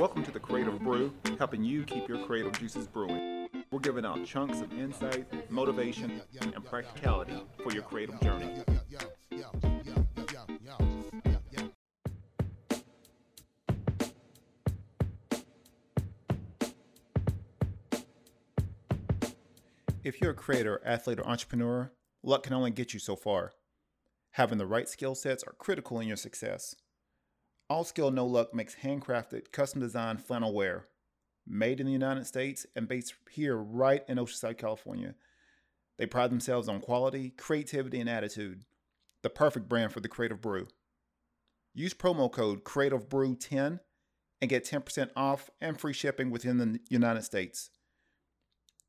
Welcome to the Creative Brew, helping you keep your creative juices brewing. We're giving out chunks of insight, motivation, and practicality for your creative journey. If you're a creator, athlete, or entrepreneur, luck can only get you so far. Having the right skill sets are critical in your success. All Skill No Luck makes handcrafted, custom designed flannel wear, made in the United States and based here right in Oceanside, California. They pride themselves on quality, creativity, and attitude. The perfect brand for the Creative Brew. Use promo code CreativeBrew10 and get 10% off and free shipping within the United States.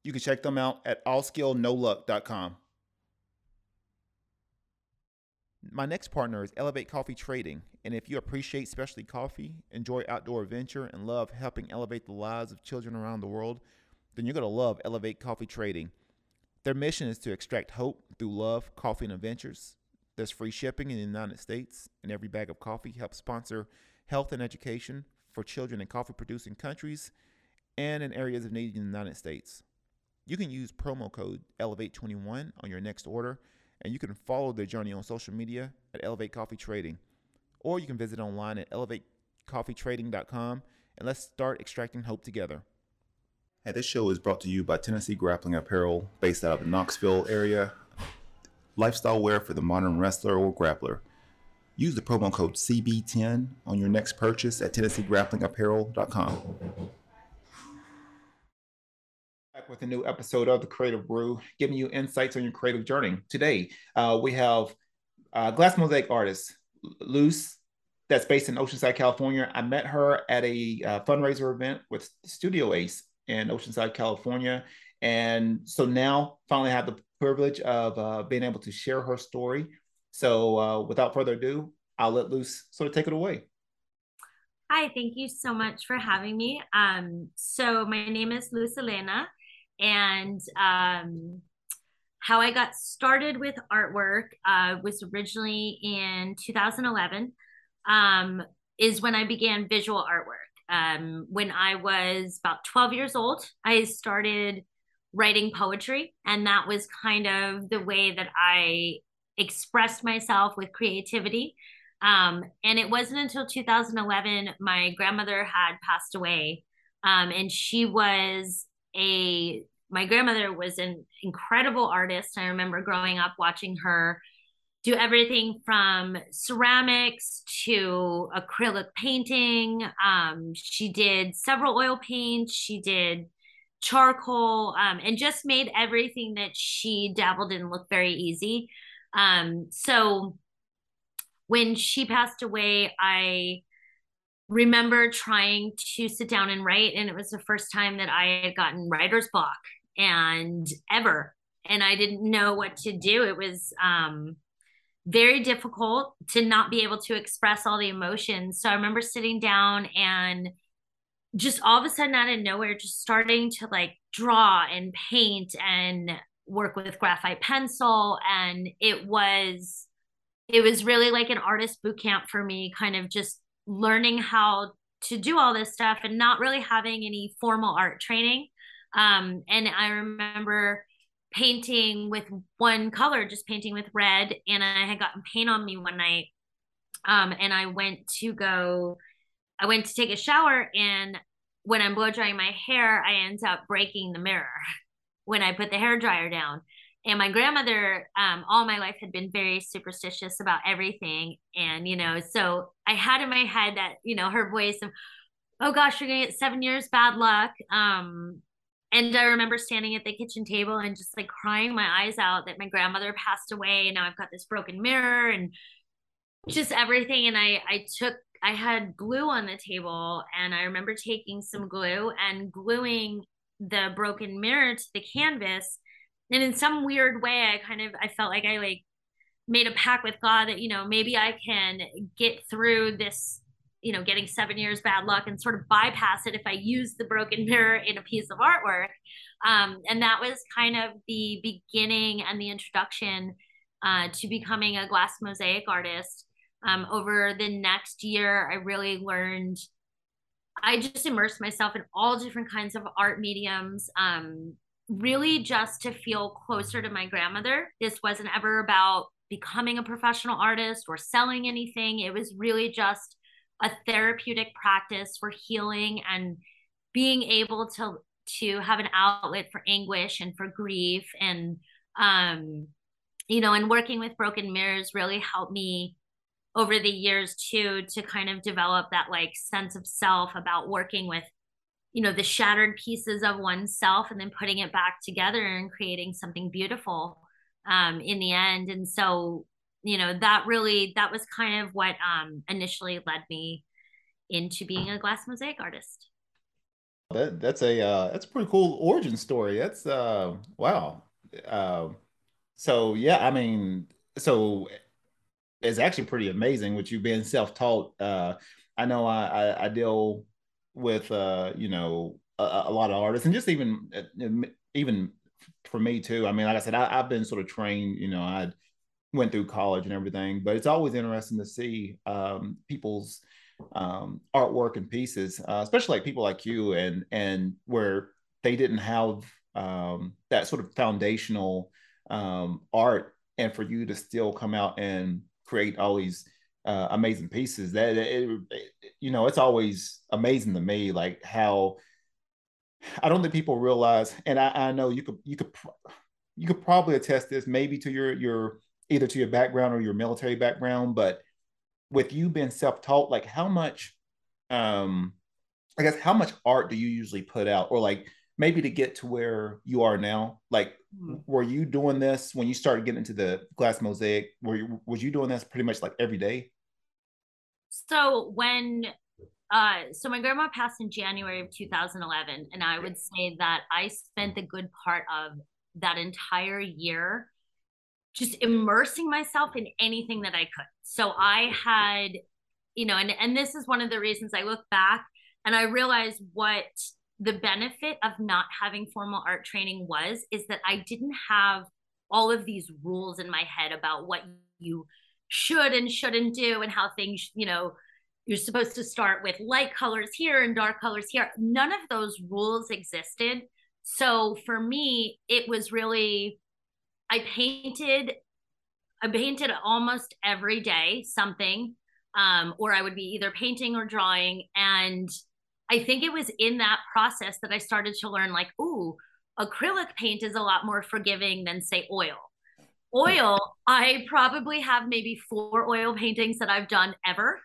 You can check them out at allskillnoluck.com. My next partner is Elevate Coffee Trading, and if you appreciate specialty coffee, enjoy outdoor adventure, and love helping elevate the lives of children around the world, then you're going to love Elevate Coffee Trading. Their mission is to extract hope through love, coffee, and adventures. There's free shipping in the United States, and every bag of coffee helps sponsor health and education for children in coffee producing countries and in areas of need in the United States. You can use promo code Elevate21 on your next order and you can follow their journey on social media at Elevate Coffee Trading. Or you can visit online at elevatecoffeetrading.com and let's start extracting hope together. And this show is brought to you by Tennessee Grappling Apparel, based out of the Knoxville area. Lifestyle wear for the modern wrestler or grappler. Use the promo code CB10 on your next purchase at TennesseeGrapplingApparel.com with a new episode of the Creative Brew, giving you insights on your creative journey. Today, uh, we have uh, glass mosaic artist Luz, that's based in Oceanside, California. I met her at a uh, fundraiser event with Studio Ace in Oceanside, California, and so now finally have the privilege of uh, being able to share her story. So, uh, without further ado, I'll let Luz sort of take it away. Hi, thank you so much for having me. Um, so my name is Luz Elena and um, how I got started with artwork uh, was originally in 2011, um, is when I began visual artwork. Um, when I was about 12 years old, I started writing poetry, and that was kind of the way that I expressed myself with creativity. Um, and it wasn't until 2011 my grandmother had passed away, um, and she was a my grandmother was an incredible artist. I remember growing up watching her do everything from ceramics to acrylic painting. Um, she did several oil paints. She did charcoal um, and just made everything that she dabbled in look very easy. Um, so when she passed away, I remember trying to sit down and write, and it was the first time that I had gotten writer's block and ever. And i didn't know what to do. It was um very difficult to not be able to express all the emotions. So i remember sitting down and just all of a sudden out of nowhere just starting to like draw and paint and work with graphite pencil. And it was it was really like an artist boot camp for me kind of just learning how to do all this stuff and not really having any formal art training um, and I remember painting with one color, just painting with red. And I had gotten paint on me one night. Um, and I went to go, I went to take a shower. And when I'm blow drying my hair, I end up breaking the mirror when I put the hair dryer down. And my grandmother, um, all my life had been very superstitious about everything. And, you know, so I had in my head that, you know, her voice of, oh gosh, you're going to get seven years bad luck. Um, and I remember standing at the kitchen table and just like crying my eyes out that my grandmother passed away and now I've got this broken mirror and just everything. And I I took I had glue on the table and I remember taking some glue and gluing the broken mirror to the canvas. And in some weird way I kind of I felt like I like made a pact with God that you know maybe I can get through this you know getting seven years bad luck and sort of bypass it if i use the broken mirror in a piece of artwork um, and that was kind of the beginning and the introduction uh, to becoming a glass mosaic artist um, over the next year i really learned I just immersed myself in all different kinds of art mediums, um, really just to feel closer to my grandmother. This wasn't ever about becoming a professional artist or selling anything. It was really just a therapeutic practice for healing and being able to to have an outlet for anguish and for grief. And um you know and working with broken mirrors really helped me over the years too to kind of develop that like sense of self about working with you know the shattered pieces of oneself and then putting it back together and creating something beautiful um in the end. And so you know that really that was kind of what um initially led me into being a glass mosaic artist that that's a uh, that's a pretty cool origin story. That's uh wow. Uh, so yeah, I mean, so it's actually pretty amazing with you being self-taught. Uh, I know I, I, I deal with uh you know a, a, lot of artists and just even uh, even for me too. I mean, like I said, I, I've been sort of trained. You know, I went through college and everything, but it's always interesting to see um, people's um, artwork and pieces, uh, especially like people like you, and and where they didn't have um, that sort of foundational um, art, and for you to still come out and create all these uh, amazing pieces, that it, it, you know, it's always amazing to me, like how I don't think people realize, and I, I know you could you could you could probably attest this maybe to your your either to your background or your military background, but with you being self-taught, like how much um I guess how much art do you usually put out or like maybe to get to where you are now? Like mm-hmm. were you doing this when you started getting into the glass mosaic? Were you was you doing this pretty much like every day? So when uh, so my grandma passed in January of 2011, and I would say that I spent the good part of that entire year just immersing myself in anything that I could. So I had, you know, and and this is one of the reasons I look back and I realize what the benefit of not having formal art training was is that I didn't have all of these rules in my head about what you should and shouldn't do and how things, you know, you're supposed to start with light colors here and dark colors here. None of those rules existed. So for me, it was really I painted I painted almost every day something um, or I would be either painting or drawing. And I think it was in that process that I started to learn like ooh acrylic paint is a lot more forgiving than say oil. Oil I probably have maybe four oil paintings that I've done ever.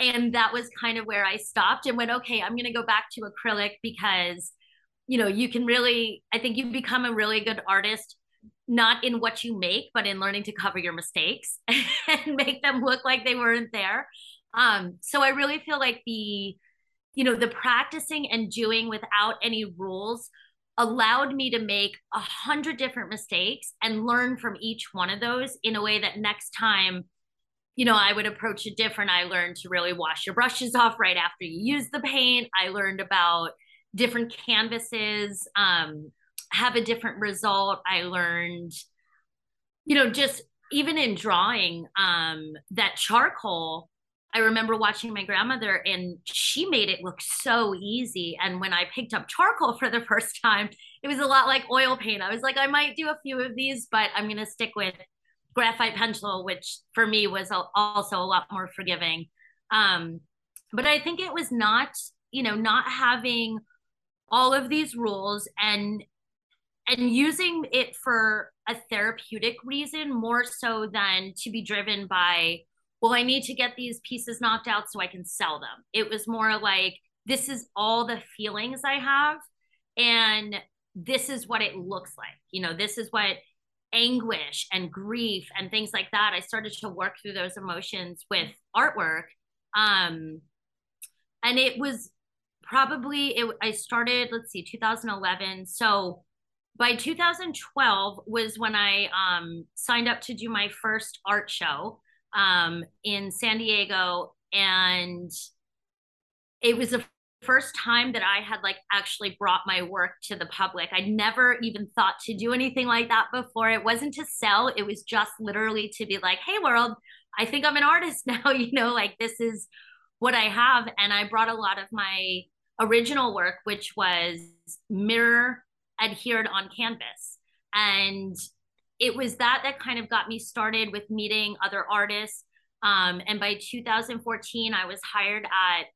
And that was kind of where I stopped and went okay I'm going to go back to acrylic because you know you can really I think you become a really good artist not in what you make, but in learning to cover your mistakes and make them look like they weren't there. Um, so I really feel like the, you know, the practicing and doing without any rules allowed me to make a hundred different mistakes and learn from each one of those in a way that next time, you know, I would approach it different. I learned to really wash your brushes off right after you use the paint. I learned about different canvases, um, have a different result. I learned, you know, just even in drawing, um, that charcoal. I remember watching my grandmother and she made it look so easy. And when I picked up charcoal for the first time, it was a lot like oil paint. I was like, I might do a few of these, but I'm going to stick with graphite pencil, which for me was also a lot more forgiving. Um, but I think it was not, you know, not having all of these rules and and using it for a therapeutic reason more so than to be driven by well i need to get these pieces knocked out so i can sell them. It was more like this is all the feelings i have and this is what it looks like. You know this is what anguish and grief and things like that i started to work through those emotions with artwork um and it was probably it i started let's see 2011 so by 2012 was when I um, signed up to do my first art show um, in San Diego, and it was the first time that I had like actually brought my work to the public. I never even thought to do anything like that before. It wasn't to sell; it was just literally to be like, "Hey, world, I think I'm an artist now." you know, like this is what I have, and I brought a lot of my original work, which was mirror adhered on canvas. And it was that that kind of got me started with meeting other artists. Um, and by 2014, I was hired at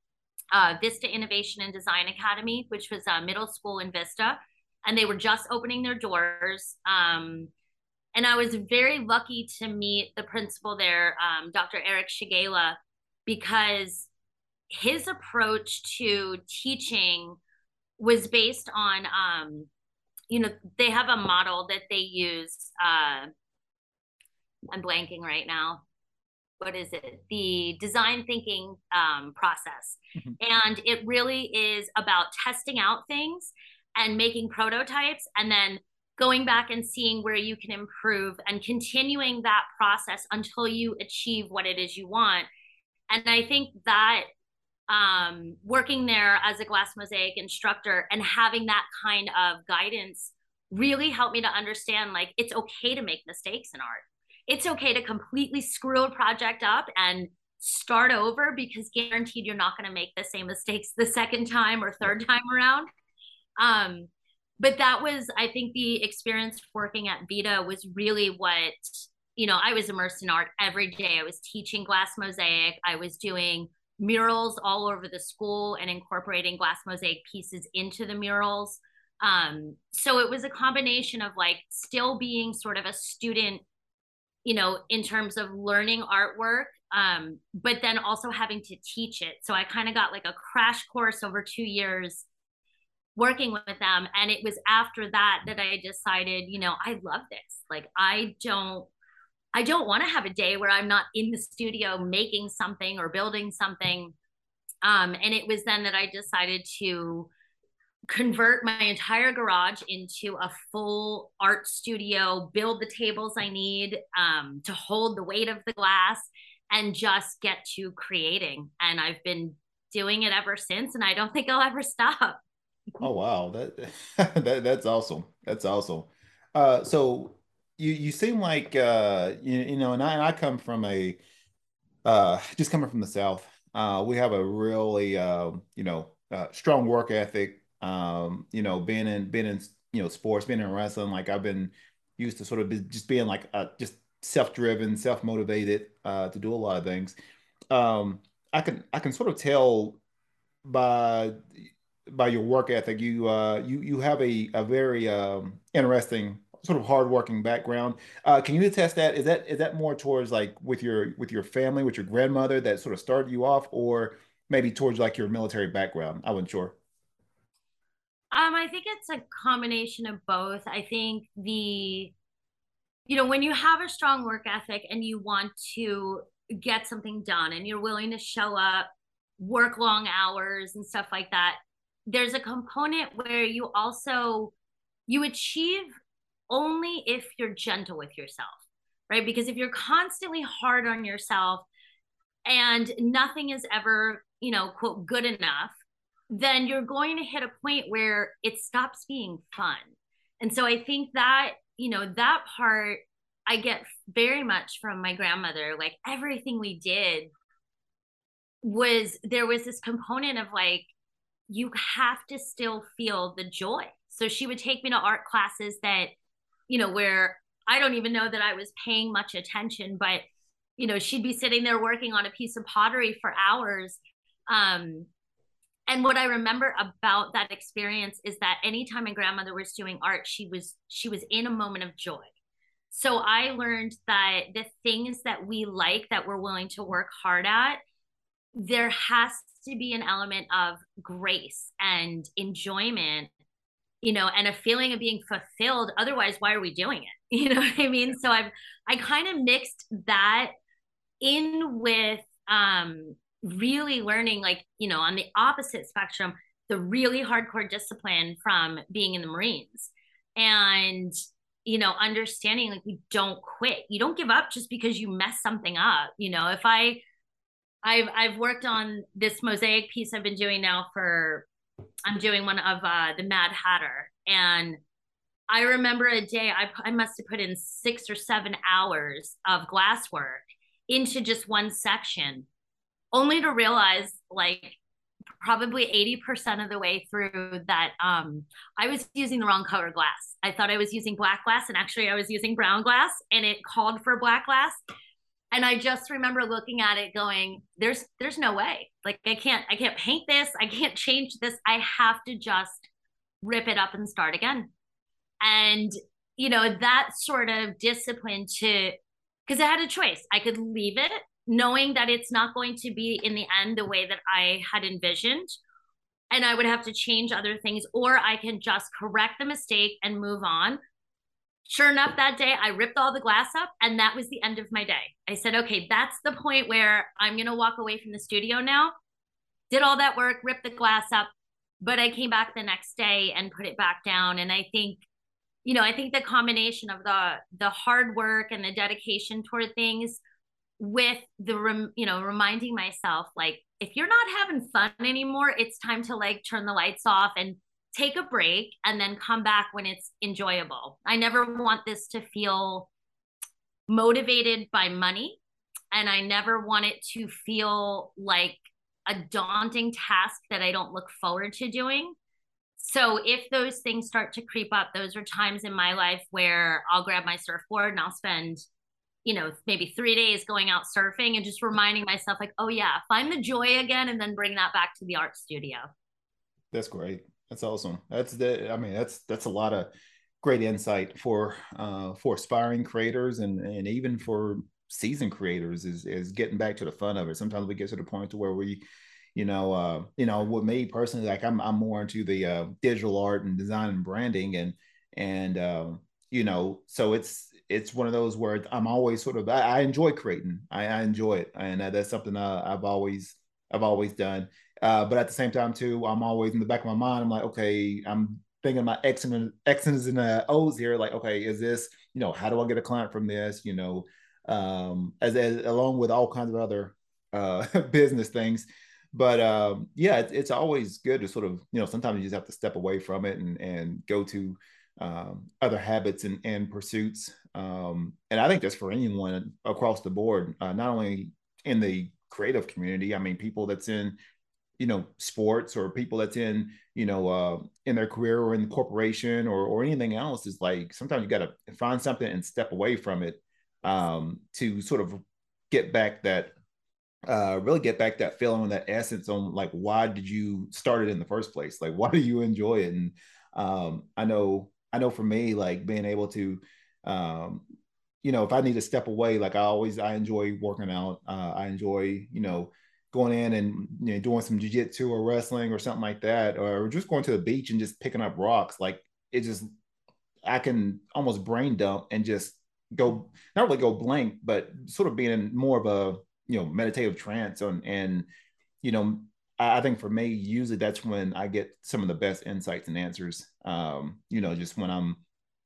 uh, Vista Innovation and Design Academy, which was a middle school in Vista. And they were just opening their doors. Um, and I was very lucky to meet the principal there, um, Dr. Eric Shigela, because his approach to teaching was based on um, you know they have a model that they use uh, i'm blanking right now. What is it? The design thinking um, process. Mm-hmm. and it really is about testing out things and making prototypes and then going back and seeing where you can improve and continuing that process until you achieve what it is you want. And i think that um, working there as a glass mosaic instructor and having that kind of guidance really helped me to understand like it's okay to make mistakes in art. It's okay to completely screw a project up and start over because guaranteed you're not going to make the same mistakes the second time or third time around. Um, but that was, I think, the experience working at VIDA was really what you know. I was immersed in art every day. I was teaching glass mosaic. I was doing murals all over the school and incorporating glass mosaic pieces into the murals. Um, so it was a combination of like still being sort of a student, you know, in terms of learning artwork, um, but then also having to teach it. So I kind of got like a crash course over two years working with them. And it was after that that I decided, you know, I love this. Like I don't I don't want to have a day where I'm not in the studio making something or building something. Um, and it was then that I decided to convert my entire garage into a full art studio, build the tables I need um, to hold the weight of the glass, and just get to creating. And I've been doing it ever since, and I don't think I'll ever stop. Oh wow, that, that that's awesome. That's awesome. Uh, so you you seem like uh you, you know and I, I come from a uh just coming from the south uh we have a really uh you know uh, strong work ethic um you know being in being in you know sports being in wrestling like I've been used to sort of be, just being like uh, just self-driven self-motivated uh to do a lot of things. Um I can I can sort of tell by by your work ethic you uh you you have a a very um interesting sort of hardworking background. Uh, can you attest that? Is that is that more towards like with your with your family, with your grandmother that sort of started you off, or maybe towards like your military background? I wasn't sure. Um, I think it's a combination of both. I think the, you know, when you have a strong work ethic and you want to get something done and you're willing to show up, work long hours and stuff like that, there's a component where you also you achieve only if you're gentle with yourself, right? Because if you're constantly hard on yourself and nothing is ever, you know, quote, good enough, then you're going to hit a point where it stops being fun. And so I think that, you know, that part I get very much from my grandmother. Like everything we did was there was this component of like, you have to still feel the joy. So she would take me to art classes that you know, where I don't even know that I was paying much attention, but you know, she'd be sitting there working on a piece of pottery for hours. Um, and what I remember about that experience is that anytime my grandmother was doing art, she was she was in a moment of joy. So I learned that the things that we like that we're willing to work hard at, there has to be an element of grace and enjoyment you know, and a feeling of being fulfilled. Otherwise, why are we doing it? You know what I mean? So I've I kind of mixed that in with um really learning like, you know, on the opposite spectrum, the really hardcore discipline from being in the Marines. And you know, understanding like we don't quit. You don't give up just because you mess something up. You know, if I I've I've worked on this mosaic piece I've been doing now for I'm doing one of uh, the Mad Hatter, and I remember a day I, I must have put in six or seven hours of glasswork into just one section, only to realize like probably 80% of the way through that um, I was using the wrong color glass. I thought I was using black glass and actually I was using brown glass and it called for black glass. And I just remember looking at it going, there's there's no way. Like I can't I can't paint this. I can't change this. I have to just rip it up and start again. And you know, that sort of discipline to because I had a choice. I could leave it knowing that it's not going to be in the end the way that I had envisioned. And I would have to change other things, or I can just correct the mistake and move on. Sure enough, that day I ripped all the glass up, and that was the end of my day. I said, okay, that's the point where I'm going to walk away from the studio now. Did all that work, ripped the glass up, but I came back the next day and put it back down. And I think you know i think the combination of the the hard work and the dedication toward things with the rem, you know reminding myself like if you're not having fun anymore it's time to like turn the lights off and take a break and then come back when it's enjoyable. I never want this to feel motivated by money and i never want it to feel like a daunting task that i don't look forward to doing. So if those things start to creep up those are times in my life where i'll grab my surfboard and i'll spend you know maybe three days going out surfing and just reminding myself like oh yeah find the joy again and then bring that back to the art studio. That's great that's awesome. That's the i mean that's that's a lot of great insight for uh for aspiring creators and and even for seasoned creators is is getting back to the fun of it. Sometimes we get to the point to where we you know, uh, you know, with me personally, like I'm, I'm more into the uh, digital art and design and branding, and and um, you know, so it's it's one of those where I'm always sort of I, I enjoy creating, I, I, enjoy it, and uh, that's something uh, I've always I've always done. Uh, but at the same time, too, I'm always in the back of my mind. I'm like, okay, I'm thinking my X and X's and uh, O's here. Like, okay, is this, you know, how do I get a client from this? You know, um, as, as along with all kinds of other uh, business things but um, yeah, it's, it's always good to sort of you know sometimes you just have to step away from it and and go to um, other habits and, and pursuits. Um, and I think that's for anyone across the board, uh, not only in the creative community. I mean, people that's in you know sports or people that's in you know uh, in their career or in the corporation or or anything else is like sometimes you got to find something and step away from it um, to sort of get back that uh, really get back that feeling that essence on like why did you start it in the first place? Like why do you enjoy it? And um, I know I know for me, like being able to um, you know, if I need to step away, like I always I enjoy working out. Uh, I enjoy, you know, going in and you know doing some jiu-jitsu or wrestling or something like that, or just going to the beach and just picking up rocks. Like it just I can almost brain dump and just go not really go blank, but sort of being in more of a you know meditative trance and and you know I, think for me usually that's when I get some of the best insights and answers um you know just when I'm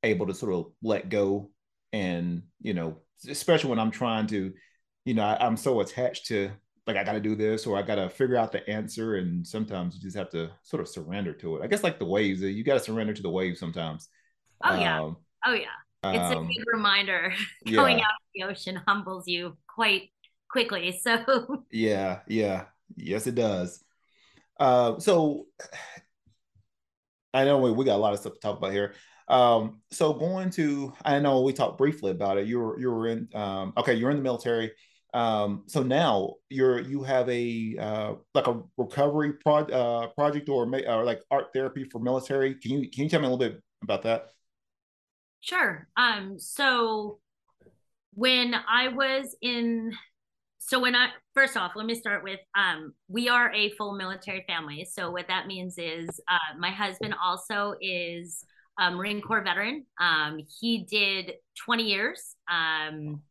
able to sort of let go and you know especially when I'm trying to you know I, I'm so attached to like I got to do this or I got to figure out the answer and sometimes you just have to sort of surrender to it. I guess like the waves, you got to surrender to the waves sometimes. Oh yeah. Um, oh yeah. It's um, a good reminder. Going yeah. out the ocean humbles you quite quickly. So yeah, yeah, yes, it does. Uh, so I know we, we got a lot of stuff to talk about here. Um, so going to, I know we talked briefly about it. You were you were in um, okay, you're in the military. Um, so now you're you have a uh, like a recovery pro- uh, project or, or like art therapy for military. Can you can you tell me a little bit about that? Sure. Um, so when I was in so when I first off, let me start with um, we are a full military family. So what that means is uh, my husband also is a Marine Corps veteran. Um, he did 20 years um,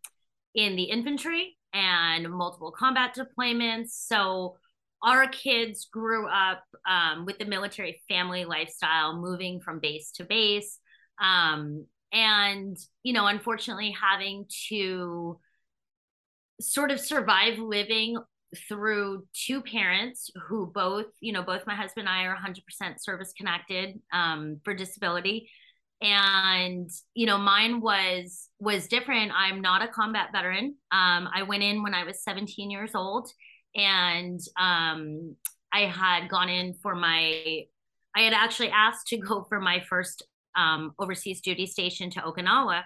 in the infantry and multiple combat deployments. So our kids grew up um, with the military family lifestyle, moving from base to base. Um, and, you know, unfortunately, having to sort of survive living through two parents who both, you know, both my husband and I are 100% service connected um, for disability. And, you know, mine was was different. I'm not a combat veteran. Um, I went in when I was 17 years old and um, I had gone in for my, I had actually asked to go for my first um, overseas duty station to Okinawa.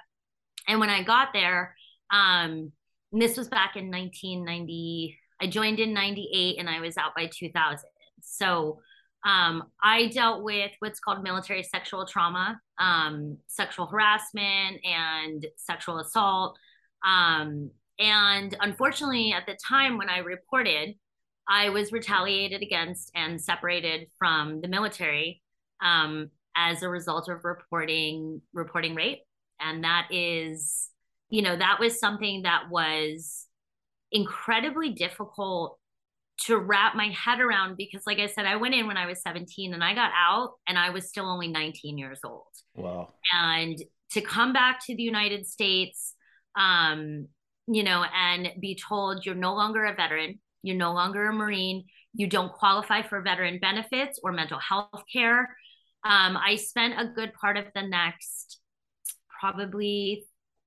And when I got there, um, this was back in 1990, I joined in 98 and I was out by 2000. So um, I dealt with what's called military sexual trauma, um, sexual harassment, and sexual assault. Um, and unfortunately, at the time when I reported, I was retaliated against and separated from the military um, as a result of reporting reporting rape, and that is, you know, that was something that was incredibly difficult to wrap my head around because like I said I went in when I was 17 and I got out and I was still only 19 years old. Wow. And to come back to the United States um you know and be told you're no longer a veteran, you're no longer a marine, you don't qualify for veteran benefits or mental health care. Um I spent a good part of the next probably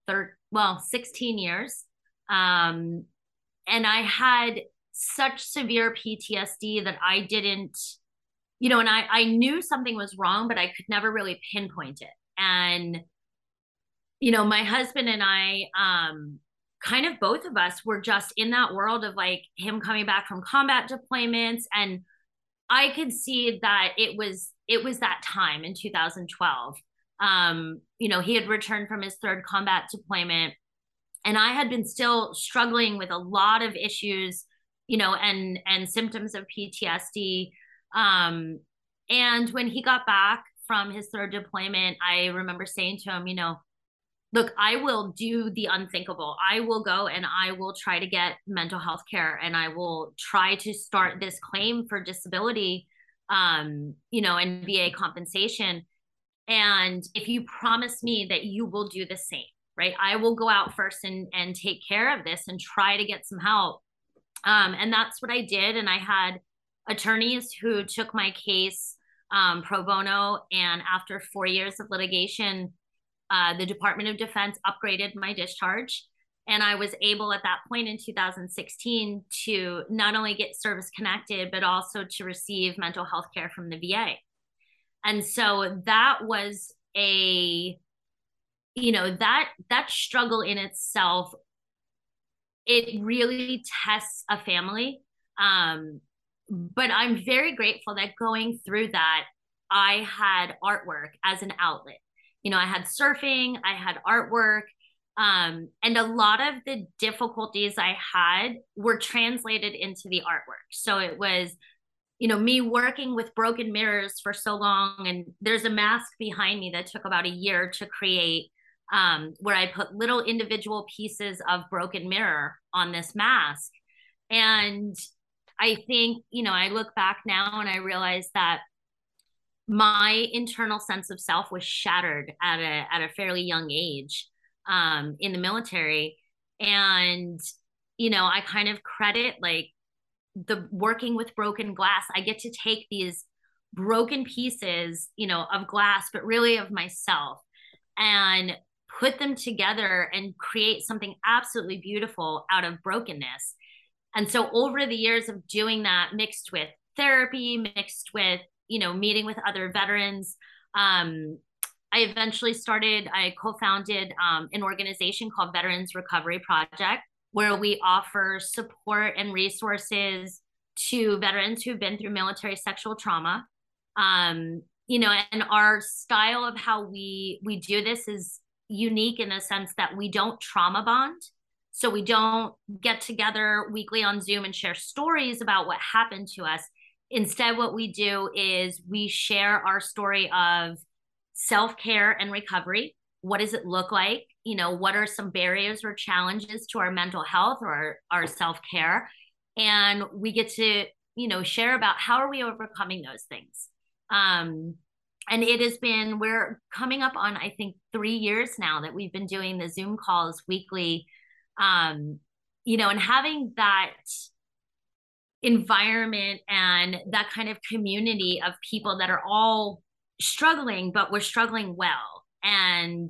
third well 16 years um and I had such severe PTSD that I didn't, you know, and I, I knew something was wrong, but I could never really pinpoint it. And, you know, my husband and I, um, kind of both of us were just in that world of like him coming back from combat deployments and I could see that it was it was that time in 2012 um you know he had returned from his third combat deployment and I had been still struggling with a lot of issues you know, and and symptoms of PTSD. Um, and when he got back from his third deployment, I remember saying to him, you know, look, I will do the unthinkable. I will go and I will try to get mental health care and I will try to start this claim for disability, um, you know, and VA compensation. And if you promise me that you will do the same, right? I will go out first and and take care of this and try to get some help um, and that's what I did. And I had attorneys who took my case um, pro bono. And after four years of litigation, uh, the Department of Defense upgraded my discharge. And I was able at that point in 2016 to not only get service connected, but also to receive mental health care from the VA. And so that was a, you know, that that struggle in itself it really tests a family. Um, but I'm very grateful that going through that, I had artwork as an outlet. You know, I had surfing, I had artwork, um, and a lot of the difficulties I had were translated into the artwork. So it was, you know, me working with broken mirrors for so long, and there's a mask behind me that took about a year to create um, where I put little individual pieces of broken mirror on this mask. And I think, you know, I look back now and I realize that my internal sense of self was shattered at a at a fairly young age um, in the military. And, you know, I kind of credit like the working with broken glass. I get to take these broken pieces, you know, of glass, but really of myself and put them together and create something absolutely beautiful out of brokenness. And so over the years of doing that mixed with therapy, mixed with, you know, meeting with other veterans, um, I eventually started, I co founded um, an organization called Veterans Recovery Project, where we offer support and resources to veterans who've been through military sexual trauma. Um, you know, and our style of how we we do this is unique in the sense that we don't trauma bond. So we don't get together weekly on Zoom and share stories about what happened to us. Instead, what we do is we share our story of self care and recovery. What does it look like? You know, what are some barriers or challenges to our mental health or our, our self care? And we get to, you know, share about how are we overcoming those things. Um, and it has been we're coming up on i think three years now that we've been doing the zoom calls weekly um you know and having that environment and that kind of community of people that are all struggling but we're struggling well and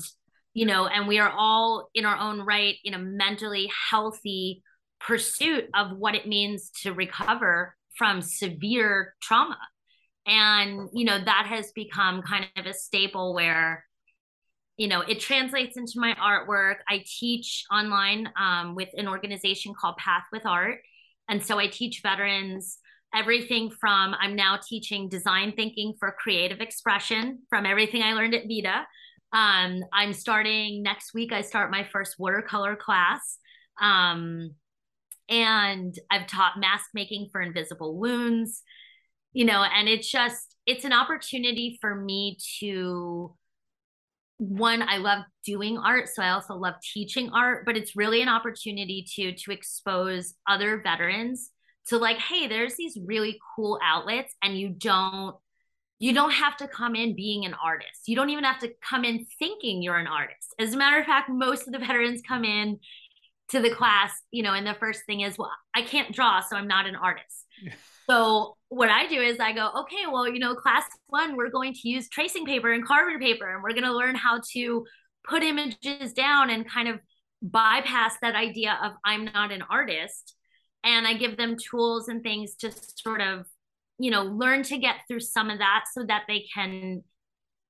you know and we are all in our own right in a mentally healthy pursuit of what it means to recover from severe trauma. And, you know, that has become kind of a staple where, you know, it translates into my artwork. I teach online um, with an organization called Path with Art. And so I teach veterans everything from I'm now teaching design thinking for creative expression from everything I learned at VIDA. Um, I'm starting next week, I start my first watercolor class. Um, and I've taught mask making for invisible wounds, you know, and it's just, it's an opportunity for me to one i love doing art so i also love teaching art but it's really an opportunity to to expose other veterans to like hey there's these really cool outlets and you don't you don't have to come in being an artist. You don't even have to come in thinking you're an artist. As a matter of fact most of the veterans come in to the class you know and the first thing is well i can't draw so i'm not an artist. So what i do is i go okay well you know class one we're going to use tracing paper and carbon paper and we're going to learn how to put images down and kind of bypass that idea of i'm not an artist and I give them tools and things to sort of, you know, learn to get through some of that so that they can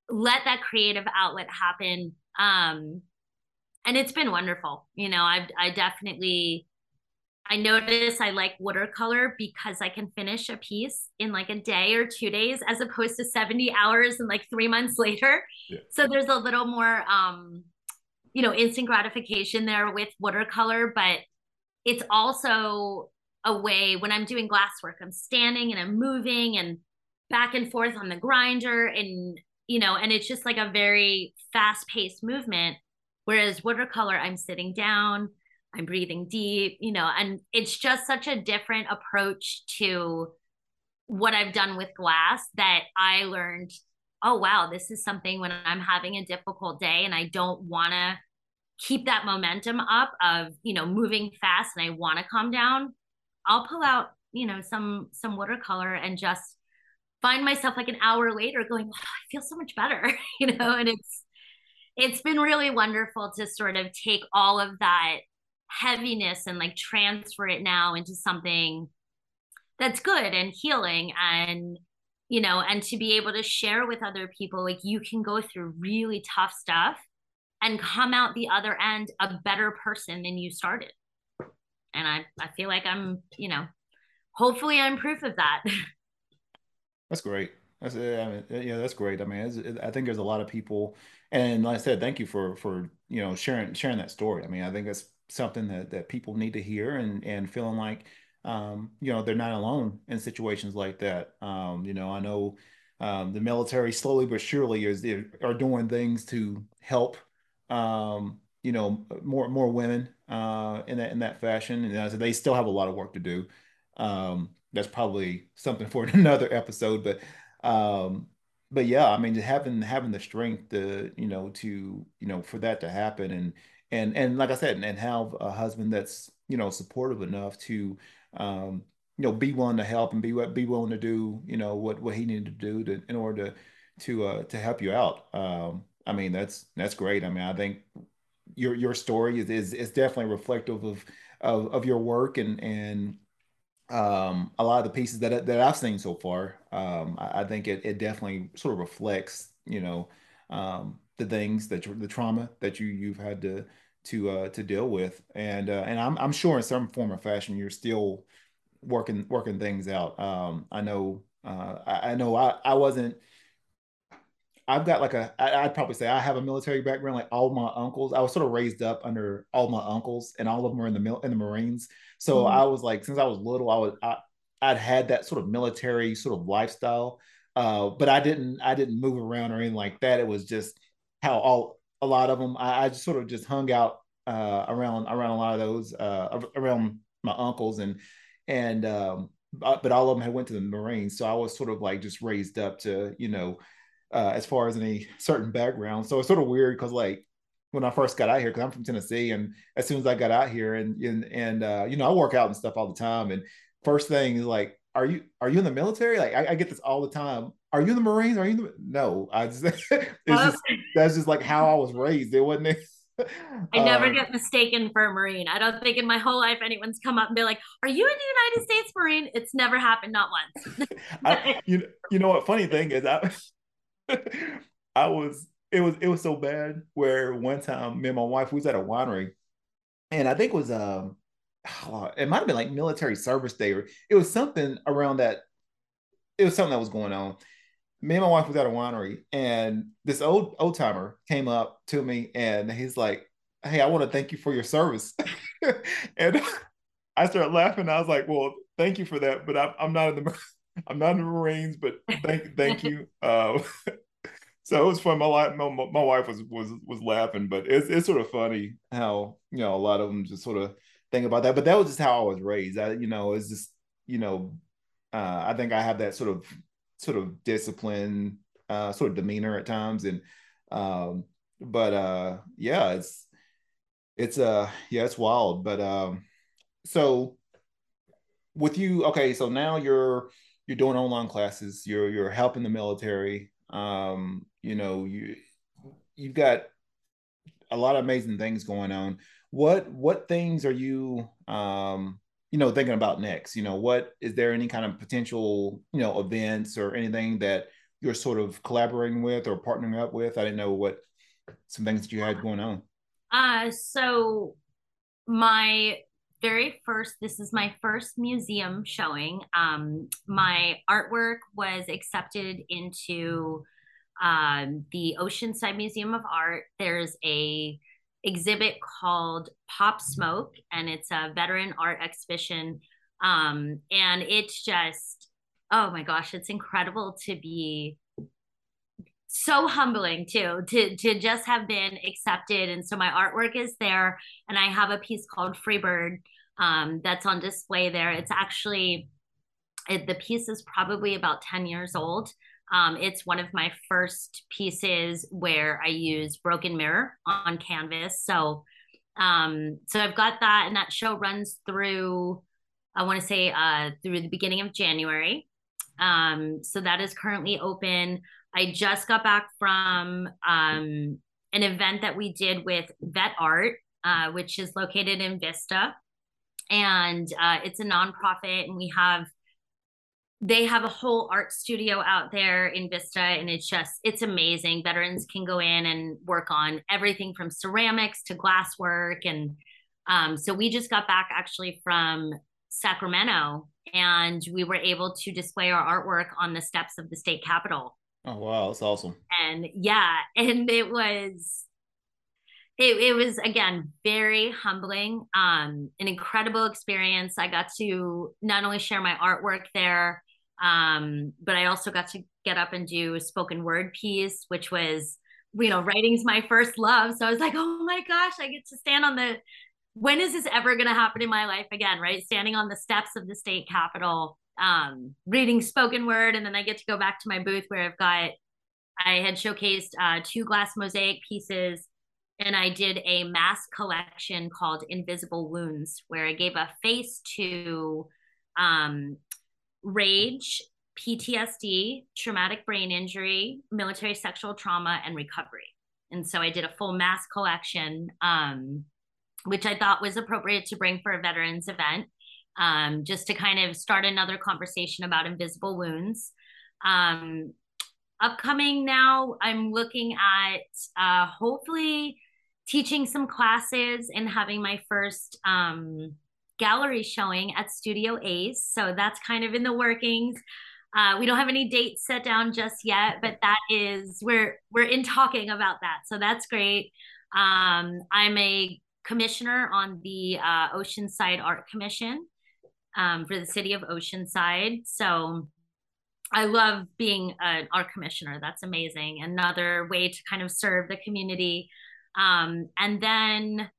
let that creative outlet happen. Um, and it's been wonderful. You know, I've I definitely I notice I like watercolor because I can finish a piece in like a day or two days as opposed to 70 hours and like three months later. Yeah. So there's a little more um, you know, instant gratification there with watercolor, but it's also a way when I'm doing glass work, I'm standing and I'm moving and back and forth on the grinder and you know, and it's just like a very fast paced movement. Whereas watercolor, I'm sitting down, I'm breathing deep, you know, and it's just such a different approach to what I've done with glass that I learned, oh wow, this is something when I'm having a difficult day and I don't want to keep that momentum up of you know moving fast and i want to calm down i'll pull out you know some some watercolor and just find myself like an hour later going oh, i feel so much better you know and it's it's been really wonderful to sort of take all of that heaviness and like transfer it now into something that's good and healing and you know and to be able to share with other people like you can go through really tough stuff and come out the other end a better person than you started. And I, I feel like I'm, you know, hopefully I'm proof of that. That's great. That's, eh, I mean, eh, yeah, that's great. I mean, I think there's a lot of people, and like I said, thank you for for you know sharing sharing that story. I mean, I think that's something that that people need to hear, and and feeling like um, you know they're not alone in situations like that. Um, you know, I know um, the military slowly but surely is are doing things to help um, you know, more more women uh, in that in that fashion, and they still have a lot of work to do. Um, that's probably something for another episode, but um, but yeah, I mean, having having the strength to you know to you know for that to happen, and and and like I said, and, have a husband that's you know supportive enough to um, you know be willing to help and be be willing to do you know what what he needed to do to in order to to uh, to help you out. Um, I mean, that's that's great. I mean, I think your your story is is, is definitely reflective of, of of your work and and um, a lot of the pieces that that I've seen so far. Um, I, I, think it, it definitely sort of reflects, you know, um, the things that the trauma that you you've had to to uh, to deal with, and uh, and I'm I'm sure in some form or fashion you're still working working things out. Um, I know uh, I, I know I I wasn't I've got like a, I'd probably say I have a military background. Like all my uncles, I was sort of raised up under all my uncles, and all of them were in the mil- in the Marines. So mm-hmm. I was like, since I was little, I was I, I'd had that sort of military sort of lifestyle. Uh, but I didn't I didn't move around or anything like that. It was just how all a lot of them. I, I just sort of just hung out uh, around around a lot of those uh, around my uncles and and um, but all of them had went to the Marines. So I was sort of like just raised up to you know uh, as far as any certain background. So it's sort of weird because like when I first got out here, because I'm from Tennessee, and as soon as I got out here, and and and uh, you know I work out and stuff all the time, and first thing is like, are you are you in the military? Like I, I get this all the time. Are you in the Marines? Are you in the no? I just just that's just like how I was raised. It wasn't. I never um, get mistaken for a Marine. I don't think in my whole life anyone's come up and be like, "Are you a United States Marine?" It's never happened, not once. I, you you know what? Funny thing is, I I was it was it was so bad where one time me and my wife we was at a winery, and I think it was um it might have been like military service day or it was something around that. It was something that was going on. Me and my wife was at a winery, and this old old timer came up to me and he's like, "Hey, I want to thank you for your service." and I started laughing. I was like, "Well, thank you for that, but I'm, I'm not in the I'm not in the Marines, but thank thank you." Uh, so it was fun. My, my my wife was was was laughing, but it's it's sort of funny how you know a lot of them just sort of think about that. But that was just how I was raised. I you know it's just you know uh, I think I have that sort of sort of discipline, uh, sort of demeanor at times, and um, but uh, yeah, it's it's uh yeah it's wild. But um, so with you, okay, so now you're you're doing online classes. You're you're helping the military. Um, you know, you you've got a lot of amazing things going on. What what things are you um you know thinking about next? You know, what is there any kind of potential, you know, events or anything that you're sort of collaborating with or partnering up with? I didn't know what some things that you had going on. Uh so my very first this is my first museum showing um, my artwork was accepted into um, the Oceanside Museum of Art. There's a exhibit called Pop Smoke, and it's a veteran art exhibition. Um, and it's just, oh my gosh, it's incredible to be so humbling too to to just have been accepted. And so my artwork is there and i have a piece called freebird um, that's on display there. It's actually it, the piece is probably about 10 years old um, it's one of my first pieces where I use broken mirror on canvas. So, um, so I've got that, and that show runs through. I want to say uh, through the beginning of January. Um, so that is currently open. I just got back from um, an event that we did with Vet Art, uh, which is located in Vista, and uh, it's a nonprofit, and we have they have a whole art studio out there in Vista and it's just it's amazing. Veterans can go in and work on everything from ceramics to glasswork and um, so we just got back actually from Sacramento and we were able to display our artwork on the steps of the state capitol. Oh wow, that's awesome. And yeah, and it was it, it was again very humbling um an incredible experience i got to not only share my artwork there um, but I also got to get up and do a spoken word piece, which was, you know, writing's my first love. So I was like, oh my gosh, I get to stand on the, when is this ever going to happen in my life again? Right. Standing on the steps of the state capitol, um, reading spoken word. And then I get to go back to my booth where I've got, I had showcased uh, two glass mosaic pieces and I did a mass collection called Invisible Wounds, where I gave a face to um, rage, PTSD, traumatic brain injury, military sexual trauma, and recovery. And so I did a full mass collection, um, which I thought was appropriate to bring for a veterans event, um, just to kind of start another conversation about invisible wounds. Um, upcoming now, I'm looking at uh, hopefully teaching some classes and having my first um, gallery showing at Studio Ace. So that's kind of in the workings. Uh, we don't have any dates set down just yet, but that is we're we're in talking about that. So that's great. Um, I'm a commissioner on the uh, Oceanside Art Commission um, for the city of Oceanside. So I love being an art commissioner. That's amazing. Another way to kind of serve the community. Um, and then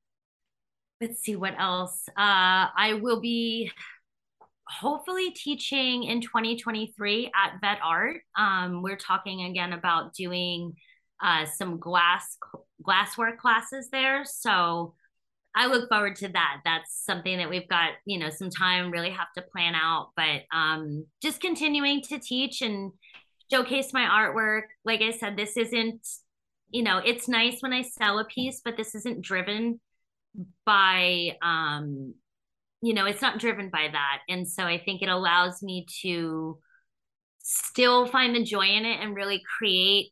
let's see what else. Uh, I will be hopefully teaching in 2023 at Vet Art. Um, we're talking again about doing uh, some glass glasswork classes there. So I look forward to that. That's something that we've got, you know, some time really have to plan out, but um, just continuing to teach and showcase my artwork. Like I said, this isn't you know, it's nice when I sell a piece, but this isn't driven by um you know, it's not driven by that. And so I think it allows me to still find the joy in it and really create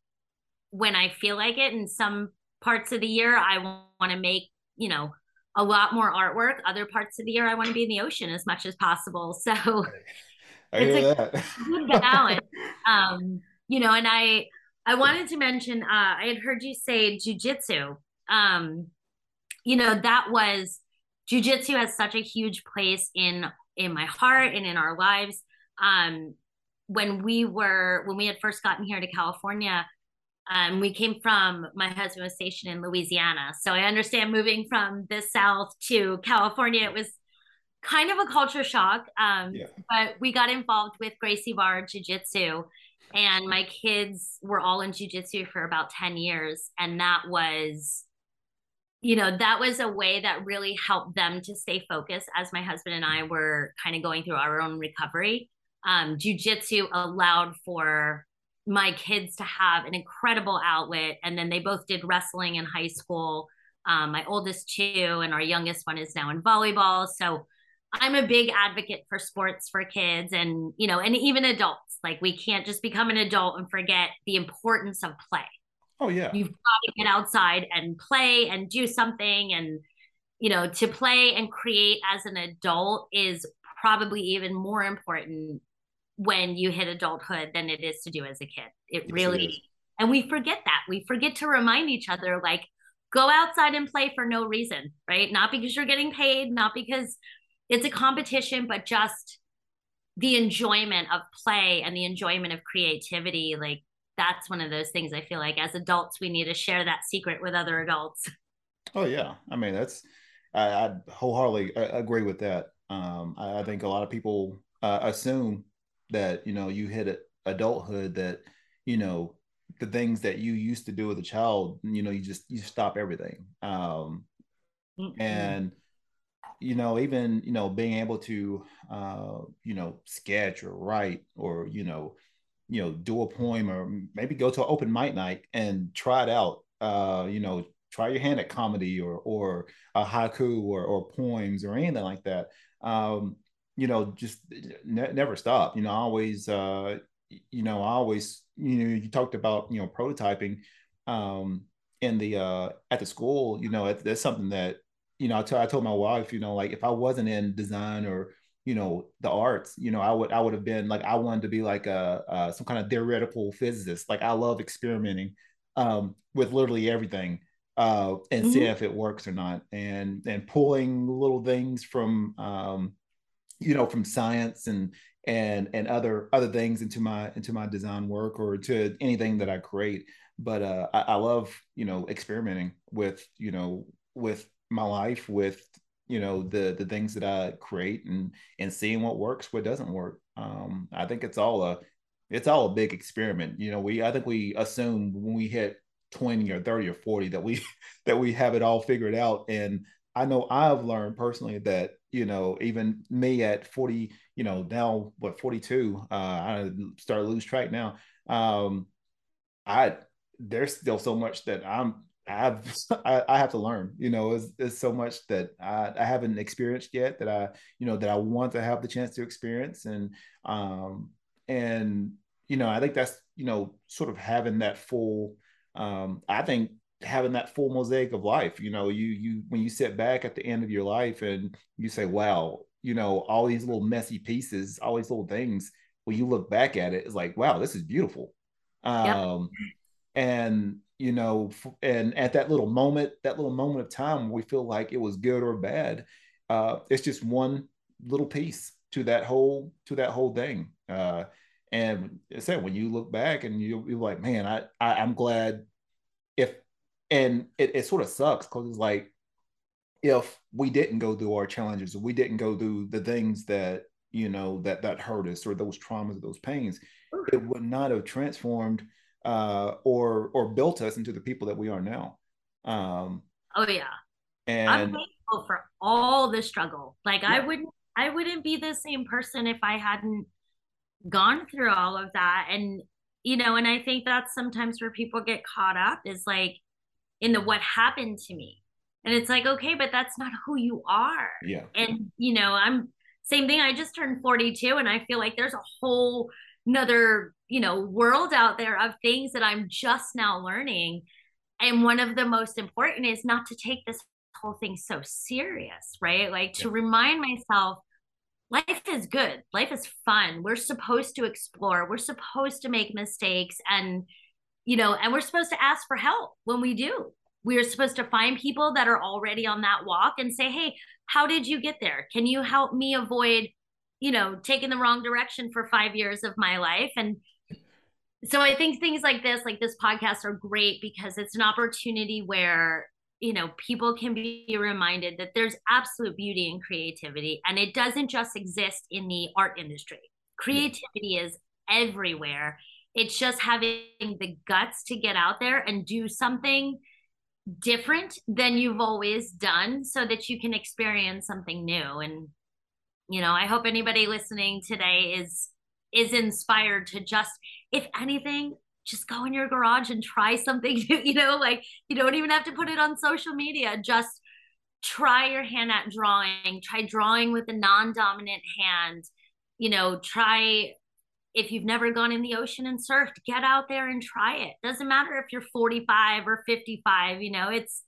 when I feel like it. In some parts of the year, I want to make, you know, a lot more artwork. Other parts of the year, I want to be in the ocean as much as possible. So I it's a that. good balance. um, you know, and I I wanted to mention uh, I had heard you say jujitsu. Um, you know, that was jujitsu has such a huge place in in my heart and in our lives. Um, when we were when we had first gotten here to California, um, we came from my husband was stationed in Louisiana, so I understand moving from the South to California. It was kind of a culture shock, um, yeah. but we got involved with Gracie Bar Jiu Jitsu, and my kids were all in Jiu Jitsu for about ten years, and that was you know that was a way that really helped them to stay focused as my husband and i were kind of going through our own recovery. Um, jiu-jitsu allowed for my kids to have an incredible outlet and then they both did wrestling in high school. Um, my oldest two and our youngest one is now in volleyball so i'm a big advocate for sports for kids and you know and even adults. Like we can't just become an adult and forget the importance of play Oh yeah. You've got to get outside and play and do something and you know, to play and create as an adult is probably even more important when you hit adulthood than it is to do as a kid. It yes, really it and we forget that. We forget to remind each other like go outside and play for no reason, right? Not because you're getting paid, not because it's a competition, but just the enjoyment of play and the enjoyment of creativity. Like that's one of those things I feel like as adults we need to share that secret with other adults. Oh yeah, I mean that's I, I wholeheartedly agree with that. Um, I, I, think a lot of people uh, assume that you know you hit adulthood that you know the things that you used to do as a child, you know, you just you stop everything. Um, mm-hmm. And you know, even you know, being able to uh, you know sketch or write or you know you know do a poem or maybe go to an open mic night and try it out uh you know try your hand at comedy or or a haiku or, or poems or anything like that. Um you know just ne- never stop. You know always uh you know i always you know you talked about you know prototyping um in the uh at the school you know that's something that you know I, t- I told my wife you know like if i wasn't in design or you know the arts you know i would i would have been like i wanted to be like a, a some kind of theoretical physicist. Like i love experimenting um, with literally everything uh, and mm-hmm. see if it works or not. And and pulling little things from um, you know from science and and and other other things into my into my design work or to anything that i create. But uh, I, I love you know experimenting with you know with my life with you know the the things that I create and and seeing what works, what doesn't work. Um, I think it's all a it's all a big experiment. You know, we I think we assume when we hit 20 or 30 or 40 that we that we have it all figured out. And I know I've learned personally that, you know, even me at 40, you know, now what 42, uh, I start lose track now. Um, I there's still so much that I'm I've I, I, have to learn. You know, it's, it's so much that I, I haven't experienced yet that I you know that I want to have the chance to experience and um and you know I think that's you know sort of having that full um I think having that full mosaic of life. You know, you you when you sit back at the end of your life and you say, wow, you know, all these little messy pieces, all these little things. When you look back at it, it's like, wow, this is beautiful. Um, yep. and you know, and at that little moment, that little moment of time, we feel like it was good or bad. Uh, it's just one little piece to that whole to that whole thing. Uh, and I said, when you look back and you, you're like, man, I, I am glad if, and it, it sort of sucks because it's like if we didn't go through our challenges, we didn't go through the things that you know that that hurt us or those traumas, those pains, it would not have transformed uh, or or built us into the people that we are now. Um, oh yeah, and I'm thankful for all the struggle. Like yeah. I wouldn't I wouldn't be the same person if I hadn't gone through all of that. And you know, and I think that's sometimes where people get caught up is like in the what happened to me. And it's like, okay, but that's not who you are. Yeah. And, you know, I'm same thing. I just turned 42 and I feel like there's a whole another, you know, world out there of things that I'm just now learning. And one of the most important is not to take this whole thing so serious, right? Like to remind myself life is good. Life is fun. We're supposed to explore. We're supposed to make mistakes and you know, and we're supposed to ask for help when we do. We are supposed to find people that are already on that walk and say, "Hey, how did you get there? Can you help me avoid, you know, taking the wrong direction for 5 years of my life?" And so I think things like this, like this podcast are great because it's an opportunity where you know people can be reminded that there's absolute beauty and creativity and it doesn't just exist in the art industry. Creativity is everywhere. It's just having the guts to get out there and do something different than you've always done so that you can experience something new. And you know i hope anybody listening today is is inspired to just if anything just go in your garage and try something new, you know, like you don't even have to put it on social media. Just try your hand at drawing, try drawing with a non-dominant hand, you know, try if you've never gone in the ocean and surfed, get out there and try it. Doesn't matter if you're 45 or 55, you know, it's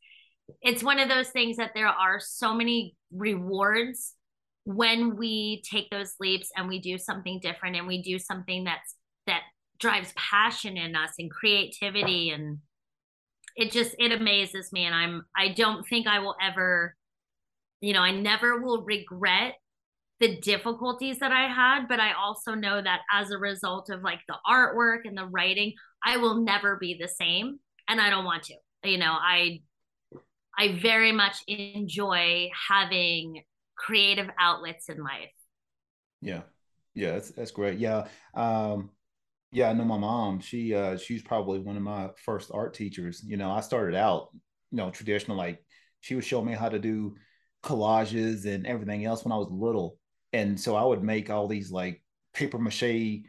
it's one of those things that there are so many rewards when we take those leaps and we do something different and we do something that's that drives passion in us and creativity and it just it amazes me. And i'm i don't think i will ever you know i never will regret the difficulties that i had but i also know that as a result of like the artwork and the writing i will never be the same and i don't want to. You know i i very much enjoy having creative outlets in life yeah yeah that's that's great yeah um yeah, I know my mom. She uh she's probably one of my first art teachers. You know, I started out, you know, traditional like she would show me how to do collages and everything else when I was little. And so I would make all these like paper mache, you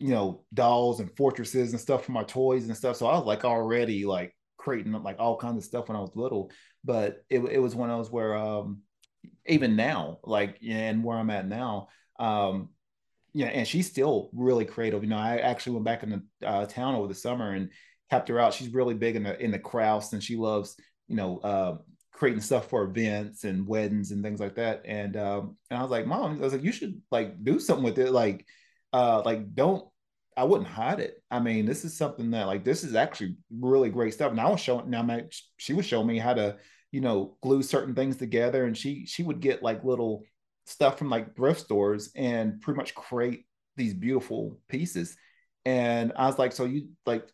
know, dolls and fortresses and stuff for my toys and stuff. So I was like already like creating like all kinds of stuff when I was little. But it it was one of those where um even now, like and where I'm at now, um, yeah, and she's still really creative. You know, I actually went back in the uh, town over the summer and kept her out. She's really big in the in the crafts, and she loves you know uh, creating stuff for events and weddings and things like that. And um, and I was like, Mom, I was like, you should like do something with it. Like, uh, like don't. I wouldn't hide it. I mean, this is something that like this is actually really great stuff. And I was showing now, my, she was showing me how to you know glue certain things together, and she she would get like little stuff from like thrift stores and pretty much create these beautiful pieces. And I was like, so you like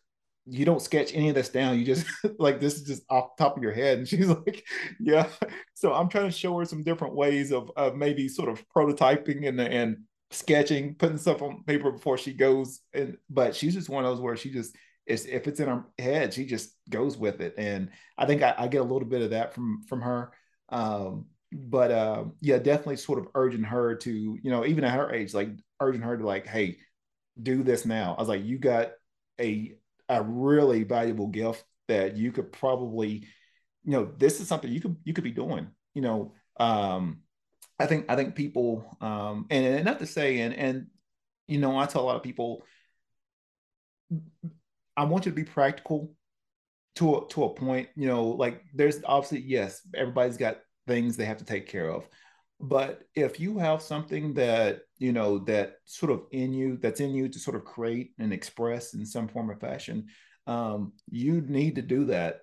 you don't sketch any of this down. You just like this is just off top of your head. And she's like, yeah. So I'm trying to show her some different ways of, of maybe sort of prototyping and and sketching, putting stuff on paper before she goes. And but she's just one of those where she just is if it's in her head, she just goes with it. And I think I, I get a little bit of that from from her. Um, but uh, yeah, definitely sort of urging her to, you know, even at her age, like urging her to like, hey, do this now. I was like, you got a a really valuable gift that you could probably, you know, this is something you could you could be doing. You know, um, I think I think people, um, and, and not to say, and and you know, I tell a lot of people, I want you to be practical to a, to a point. You know, like there's obviously yes, everybody's got things they have to take care of. But if you have something that, you know, that sort of in you, that's in you to sort of create and express in some form or fashion, um, you need to do that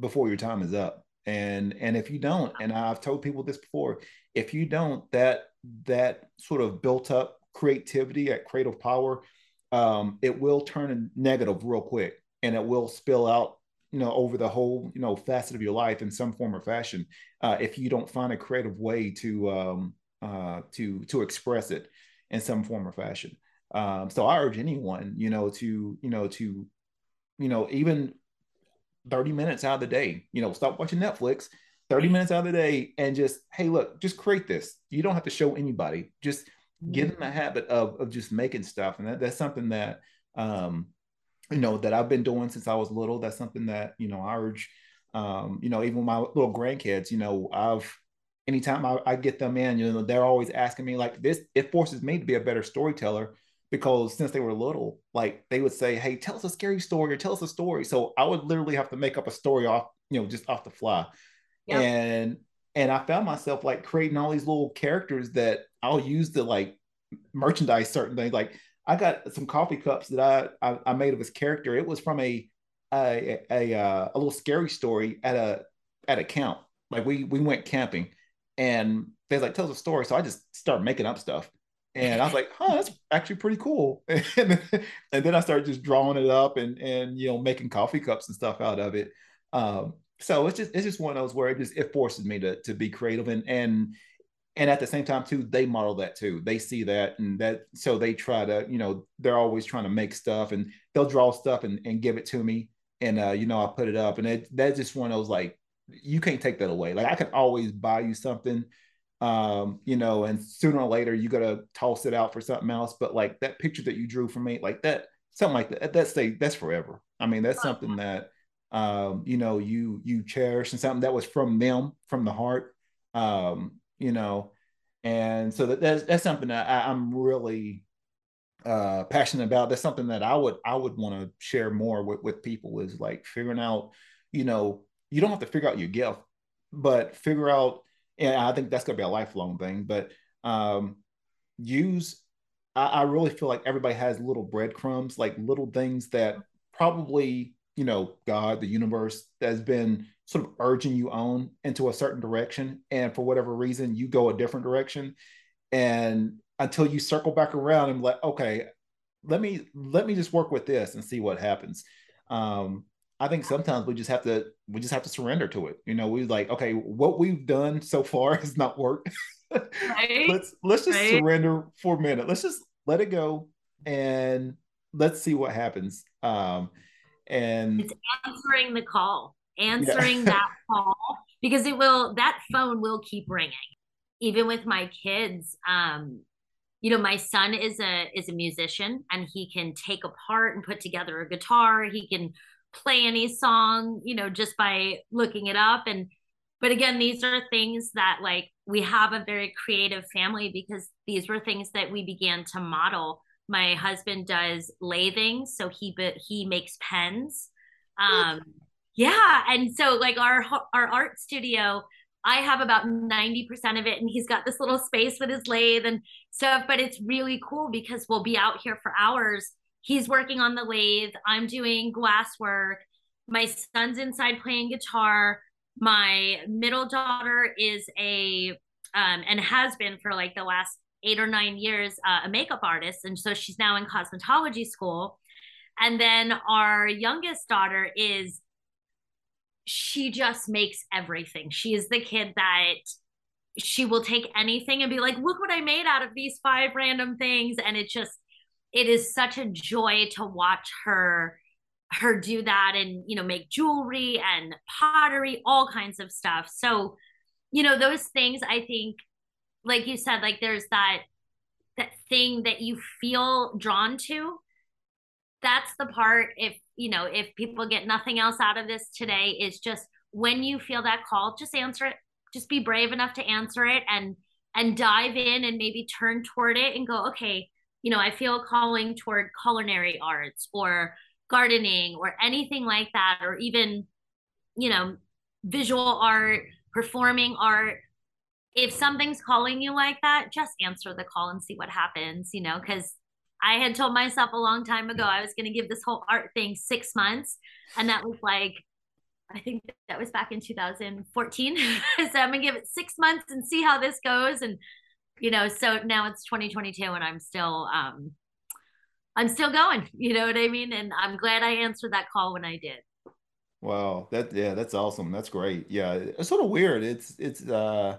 before your time is up. And and if you don't, and I've told people this before, if you don't, that that sort of built up creativity at creative power, um, it will turn negative real quick and it will spill out you know over the whole you know facet of your life in some form or fashion uh, if you don't find a creative way to um, uh, to to express it in some form or fashion. Um, so i urge anyone you know to you know to you know even 30 minutes out of the day you know stop watching netflix 30 minutes out of the day and just hey look just create this. You don't have to show anybody. Just get in the habit of, of just making stuff and that, that's something that um, you know, that I've been doing since I was little. That's something that, you know, I urge, um, you know, even my little grandkids, you know, I've, anytime I, I get them in, you know, they're always asking me like this, it forces me to be a better storyteller because since they were little, like they would say, Hey, tell us a scary story or tell us a story. So I would literally have to make up a story off, you know, just off the fly. And and I found myself like creating all these little characters that I'll use to like merchandise certain things. Like I got some coffee cups that I I, I made of his character. It was from a a a, a, uh, a little scary story at a at a camp. Like we we went camping, and they like tells a story. So I just started making up stuff, and I was like, "Huh, that's actually pretty cool." and, then, and then I started just drawing it up and and you know making coffee cups and stuff out of it. Um, so it's just it's just one of those where it just it forces me to to be creative and and and at the same time too they model that too. They see that and that so they try to you know they're always trying to make stuff and they'll draw stuff and, and give it to me. And uh you know i put it up and it that's just one of those like you can't take that away. Like i can always buy you something um you know and sooner or later you gotta toss it out for something else. But like that picture that you drew for me like that something like that that's stay that's forever. I mean that's something that um you know you you cherish and something that was from them from the heart. Um you know, and so that, that's that's something that I, am really uh, passionate about. That's something that I would I would want to share more with with people is like figuring out, you know, you don't have to figure out your gift, but figure out. And I think that's gonna be a lifelong thing. But um, use. I, I really feel like everybody has little breadcrumbs, like little things that probably you know God, the universe, has been sort of urging you on into a certain direction and for whatever reason you go a different direction. And until you circle back around and like okay let me let me just work with this and see what happens. Um i think sometimes we just have to we just have to surrender to it. You know we like okay what we've done so far has not worked. Right? let's let's just right? surrender for a minute. Let's just let it go and let's see what happens. Um and it's answering the call answering yeah. that call because it will that phone will keep ringing. Even with my kids um you know my son is a is a musician and he can take apart and put together a guitar. He can play any song you know just by looking it up. And but again these are things that like we have a very creative family because these were things that we began to model. My husband does lathing so he but he makes pens. Um yeah. And so like our our art studio, I have about 90% of it and he's got this little space with his lathe and stuff, but it's really cool because we'll be out here for hours. He's working on the lathe, I'm doing glass work. My son's inside playing guitar. My middle daughter is a um, and has been for like the last eight or nine years uh, a makeup artist and so she's now in cosmetology school and then our youngest daughter is she just makes everything. She is the kid that she will take anything and be like, look what I made out of these five random things. And it just, it is such a joy to watch her her do that and you know make jewelry and pottery all kinds of stuff so you know those things i think like you said like there's that that thing that you feel drawn to that's the part if you know if people get nothing else out of this today is just when you feel that call just answer it. Just be brave enough to answer it and and dive in and maybe turn toward it and go okay you know i feel calling toward culinary arts or gardening or anything like that or even you know visual art performing art. If something's calling you like that just answer the call and see what happens you know because I had told myself a long time ago I was going to give this whole art thing six months. And that was like, I think that was back in 2014. so I'm going to give it six months and see how this goes. And, you know, so now it's 2022 and I'm still, um, I'm still going, you know what I mean? And I'm glad I answered that call when I did. Wow. That, yeah, that's awesome. That's great. Yeah. It's sort of weird. It's, it's, uh,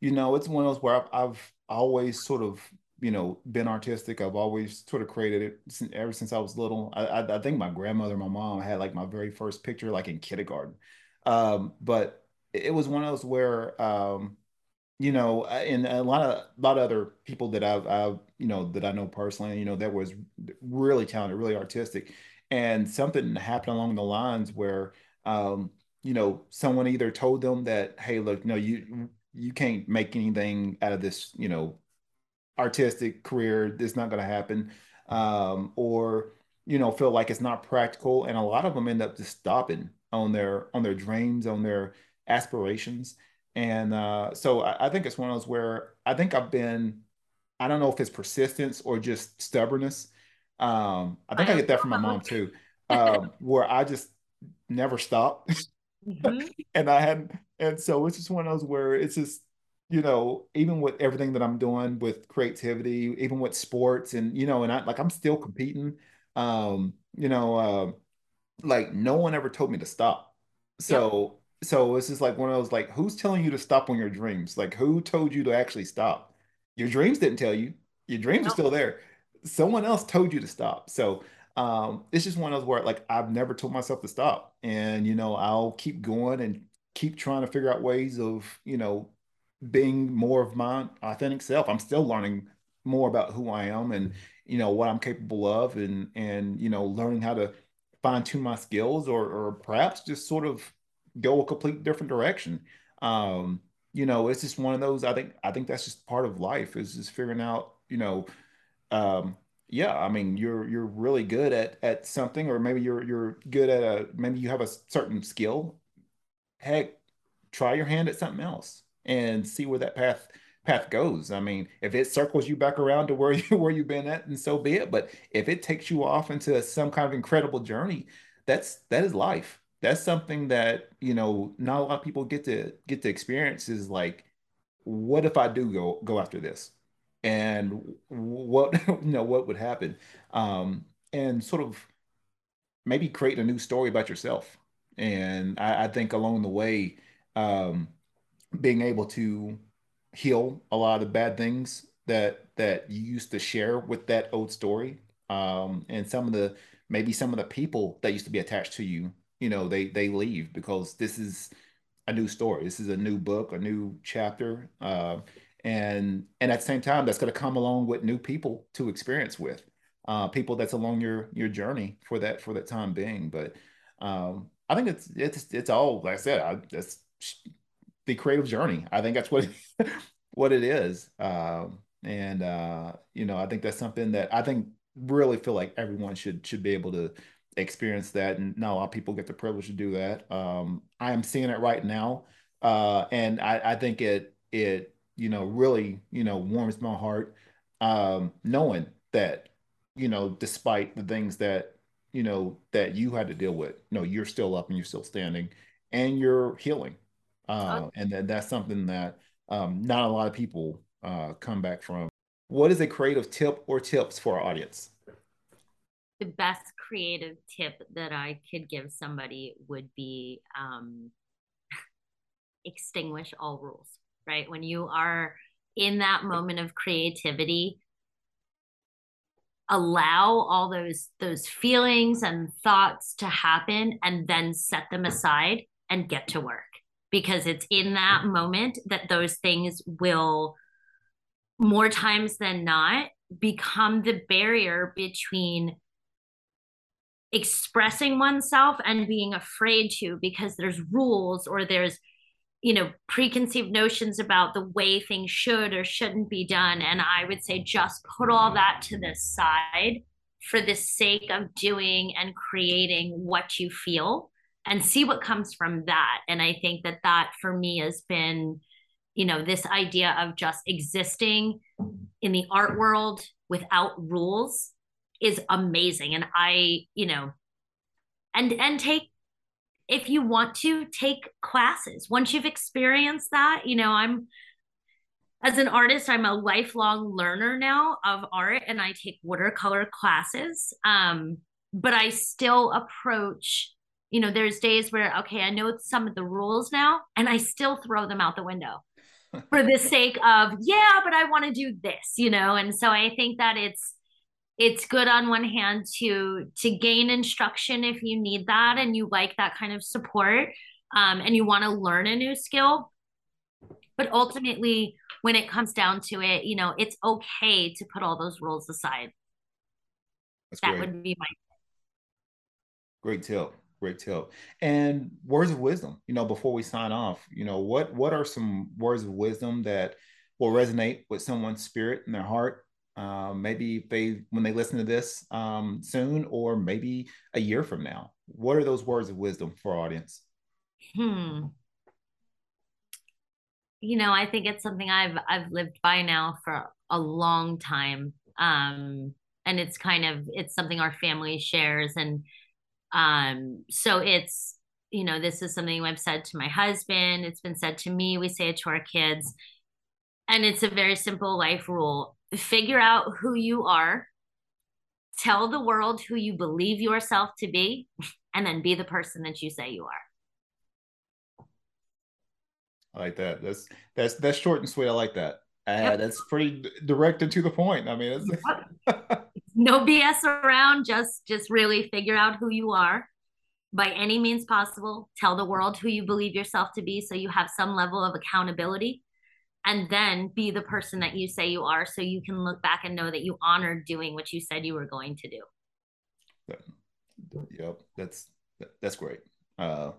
you know, it's one of those where I've, I've always sort of you know been artistic. I've always sort of created it since, ever since I was little. I, I, I think my grandmother, my mom had like my very first picture like in kindergarten. Um, but it was one of those where um, you know, and a lot of a lot of other people that I've, I've you know that I know personally, you know, that was really talented, really artistic, and something happened along the lines where, um, you know, someone either told them that, hey, look, no, you you can't make anything out of this, you know, artistic career. It's not going to happen, um, or you know, feel like it's not practical, and a lot of them end up just stopping on their on their dreams, on their aspirations and uh, so I, I, think it's one of those where I think I've been, I don't know if it's persistence or just stubbornness. Um, I think I, I get that from my mom too, um, where I just never stop. Mm-hmm. and I hadn't and so it's just one of those where it's just, you know, even with everything that I'm doing with creativity, even with sports and, you know, and I like, I'm still competing. Um, you know, uh, like no one ever told me to stop. So so it's just like one of those like who's telling you to stop on your dreams? Like who told you to actually stop? Your dreams didn't tell you. Your dreams are still there. Someone else told you to stop. So um it's just one of those where like i've never told myself to stop. And you know i'll keep going and keep trying to figure out ways of you know being more of my authentic self i'm still learning more about who i am and you know what i'm capable of and and you know learning how to fine tune my skills or or perhaps just sort of go a complete different direction. Um, you know, it's just one of those. I think I think that's just part of life is just figuring out. You know, um, yeah. I mean, you're you're really good at at something, or maybe you're you're good at a maybe you have a certain skill. Heck, try your hand at something else and see where that path path goes. I mean, if it circles you back around to where you where you've been at, and so be it. But if it takes you off into some kind of incredible journey, that's that is life that's something that you know not a lot of people get to get to experience is like what if i do go go after this and what you know what would happen um and sort of maybe create a new story about yourself and i, I think along the way um being able to heal a lot of bad things that that you used to share with that old story. Um and some of the maybe some of the people that used to be attached to you you know they they leave because this is a new story. This is a new book a new chapter. Uh, and and at the same time that's going to come along with new people to experience with uh, people that's along your your journey for that for that time being. But um, i think it's it's it's all like i said I, that's the creative journey. I think that's what what it is. Um, and uh, you know i think that's something that i think really feel like everyone should should be able to experience that, and not a lot of people get the privilege to do that. Um, I am seeing it right now, uh, and I, I, think it it you know really you know warms my heart um, knowing that you know despite the things that you know that you had to deal with, you know you're still up and you're still standing, and you're healing, uh, and then that's something that um, not a lot of people uh, come back from. What is a creative tip or tips for our audience? the best creative tip that I could give somebody would be um, extinguish all rules, right? When you are in that moment of creativity, allow all those those feelings and thoughts to happen and then set them aside and get to work because it's in that moment that those things will more times than not become the barrier between expressing oneself and being afraid to because there's rules or there's you know preconceived notions about the way things should or shouldn't be done. And i would say just put all that to the side for the sake of doing and creating what you feel and see what comes from that. And i think that that for me has been you know this idea of just existing in the art world without rules is amazing. And i you know and and take if you want to take classes. Once you've experienced that you know i'm as an artist i'm a lifelong learner now of art and i take watercolor classes. Um but i still approach you know there's days where okay i know some of the rules now and i still throw them out the window for the sake of yeah but i want to do this you know and so i think that it's it's good on one hand to to gain instruction if you need that and you like that kind of support um, and you want to learn a new skill But ultimately, when it comes down to it, you know, it's okay to put all those rules aside. That's that great. would be my great tip. Great tip. And words of wisdom, you know, before we sign off, you know, what what are some words of wisdom that will resonate with someone's spirit and their heart? Um, maybe they when they listen to this um, soon or maybe a year from now. What are those words of wisdom for our audience? Hmm. You know i think it's something i've i've lived by now for a long time. Um and it's kind of it's something our family shares and um so it's you know this is something i've said to my husband it's been said to me we say it to our kids and it's a very simple life rule figure out who you are, tell the world who you believe yourself to be, and then be the person that you say you are. I like that. That's that's that's short and sweet. I like that. Uh, yep. That's pretty direct and to the point. I mean, no BS around. Just just really figure out who you are. By any means possible. Tell the world who you believe yourself to be, so you have some level of accountability. And then be the person that you say you are so you can look back and know that you honored doing what you said you were going to do. Yep. That's that's great. Uh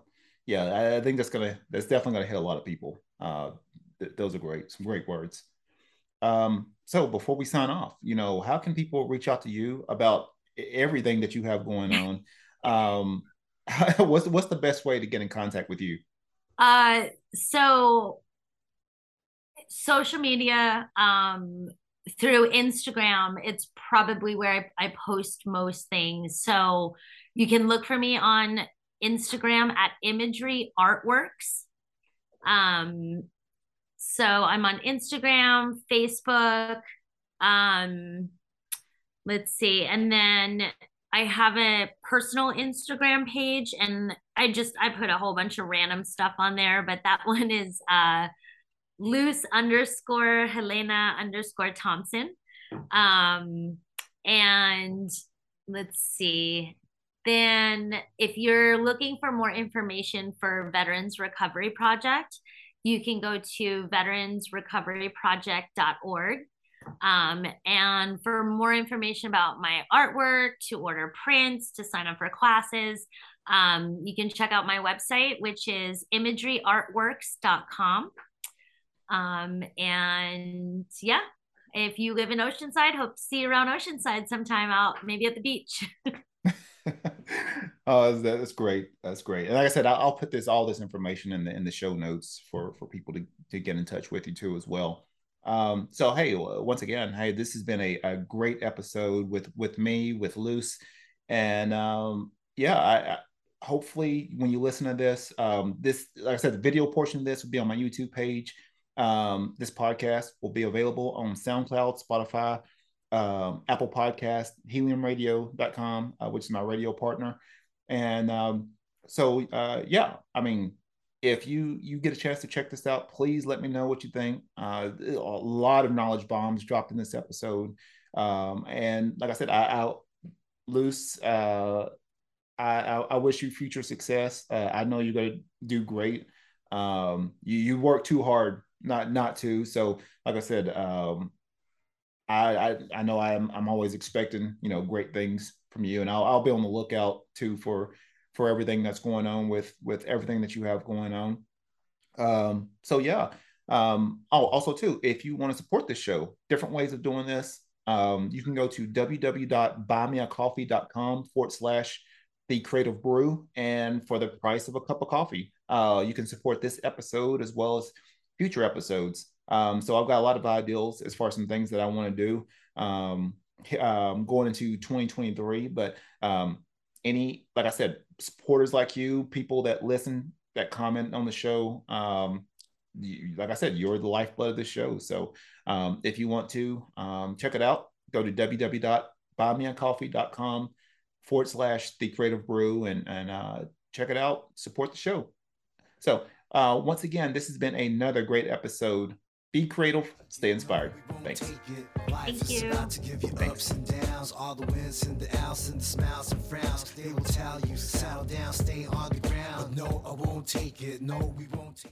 yeah I, think that's gonna that's definitely gonna hit a lot of people. Uh th- those are great some great words um so before we sign off you know how can people reach out to you about everything that you have going on um what's what's the best way to get in contact with you uh so social media um, through Instagram, it's probably where I, I, post most things. So you can look for me on Instagram at Imagery Artworks. Um, so I'm on Instagram, Facebook. Um, let's see, and then I have a personal Instagram page, and I just I put a whole bunch of random stuff on there, but that one is uh Luz underscore Helena underscore Thompson. Um, and let's see. Then, if you're looking for more information for Veterans Recovery Project, you can go to veteransrecoveryproject.org. Um, and for more information about my artwork, to order prints, to sign up for classes, um, you can check out my website, which is imageryartworks.com. Um, and yeah, if you live in Oceanside, hope to see you around Oceanside sometime out, maybe at the beach. oh, that's great. That's great. And like I said, I'll put this all this information in the in the show notes for for people to to get in touch with you too as well. Um, so hey, once again, hey, this has been a, a great episode with with me with Luz, and um, yeah, I, I hopefully when you listen to this, um, this like I said, the video portion of this will be on my YouTube page. Um, this podcast will be available on SoundCloud, Spotify, um, Apple Podcast, heliumradio.com, uh, which is my radio partner. And um, so, uh, yeah, I mean, if you you get a chance to check this out, please let me know what you think. Uh, a lot of knowledge bombs dropped in this episode, um, and like I said, I, I'll Luz. Uh, I, I, I wish you future success. Uh, I know you're gonna do great. Um, you you work too hard not not to. So like I said, um, I, I I know I'm I'm always expecting you know great things from you, and I'll I'll be on the lookout too for for everything that's going on with with everything that you have going on. Um, so yeah. Um, oh, also too, if you want to support this show, different ways of doing this. Um, you can go to www.buymeacoffee.com forward slash the creative brew. And for the price of a cup of coffee, uh, you can support this episode as well as future episodes. Um, so I've got a lot of ideals as far as some things that I want to do um, um, going into 2023. But um, any, like I said, supporters like you, people that listen, that comment on the show, um, you, like I said, you're the lifeblood of the show. So um, if you want to check it out, go to www.buymeacoffee.com forward slash the creative brew and, and uh, check it out, support the show. So uh, once again, this has been another great episode. Be creative, stay inspired. Thanks. Thank you. To give you ups and downs, all the wins and the outs and the smiles and frowns. They will tell you, settle down, stay on the ground. No, I won't take it. No, we won't take